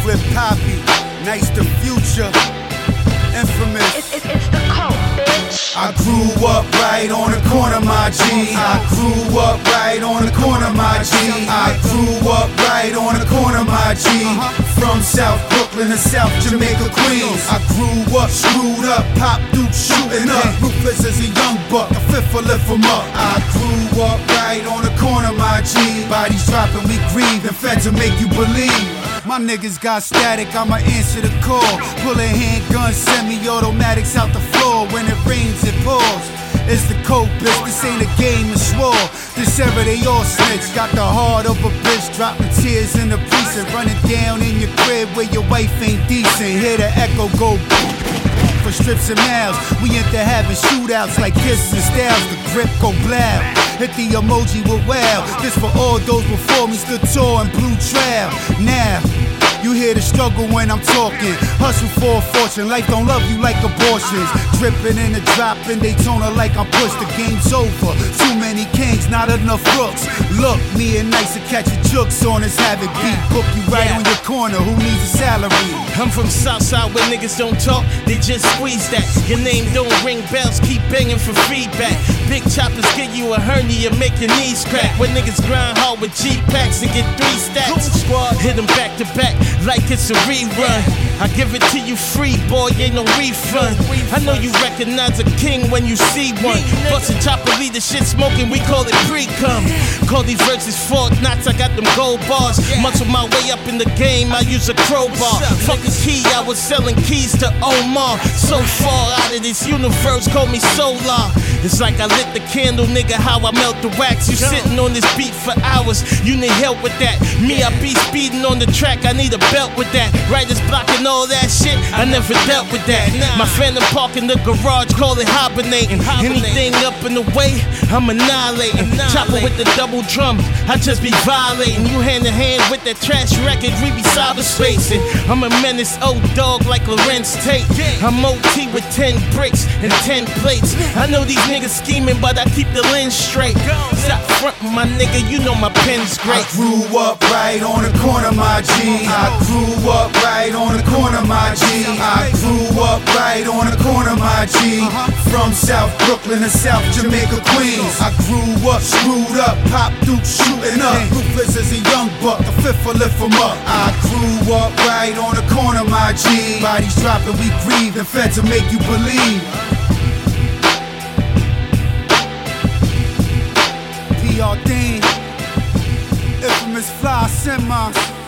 Papi, Nyce Da Future, infamous. It's, it's, it's the cult, bitch. I grew up right on the corner, my G. I grew up right on the corner, my G. I grew up right on the corner, my G. From South Brooklyn to South Jamaica, Queens. I grew up screwed up, pop Duke shooting up. Ruthless as a young buck, a fifth will lift 'em up. I grew up right on the corner, my G. Bodies dropping, we grieve, and feds will make you believe. My niggas got static, I'ma answer the call. Pulling handguns, semi-automatics out the floor. When it rains, it pours. It's the cold bitch. This ain't a game, of war. This era, they all snitch. Got the heart of a bitch, dropping tears in the precinct. Running down in your crib where your wife ain't decent. Hear the echo go for strips and miles. We into having shootouts like kisses and styles. The grip go blow. Hit the emoji with wow. This for all those before me stood tall in blue trail. Now. You hear the struggle when I'm talking. Hustle for a fortune. Life don't love you like abortions. Dripping in the drop in Daytona like I'm pushed. The game's over. Too many kings, not enough rooks. Look, me and Nyce to catch a jukes on this Havoc beat. Book you right Yeah. on your corner. Who needs a salary? I'm from Southside where niggas don't talk, they just squeeze that. Your name don't ring bells, keep banging for feedback. Big choppers get you a hernia, make your knees crack. When niggas grind hard with G packs and get three stacks. Squad hit them back to back like it's a rerun. I give it to you free, boy, ain't no refund. I know you recognize a king when you see one. Bustin' chopper lead the shit smoking, we call it pre-cum. Call these verses Fort Knox, I got them gold bars. Muscle my way up in the game, I use a crowbar. Fuck a key, I was selling keys to Omar. So far out of this universe, call me solar. It's like I lit the candle, nigga, how I melt the wax. You sitting on this beat for hours, you need help with that. Me, I be speeding on the track, I need a belt with that. Writers blocking all that shit, I never dealt with that. My phantom park in the garage, call it hibernating. Anything up in the way, I'm annihilating. Chopper with the double drum, I just be violating. You hand in hand with that trash record, we be cyberspacing. I'm a menace, old dog like Larenz Tate. I'm OT with 10 bricks and 10 plates. I know these niggas scheming, but I keep the lens straight. Stop frontin', my nigga, you know my pen's great. I grew up right on the corner, my G. I grew up right on the corner, my G. I grew up right on the corner, my G. Uh-huh. From South Brooklyn to South Jamaica, Queens. I grew up screwed up, pop Duke shooting up. Ruthless as a young buck, a fifth will lift 'em up. I grew up right on the corner, my G. Bodies dropping, we grieve, and feds will make you believe. Dean, infamous fly semis.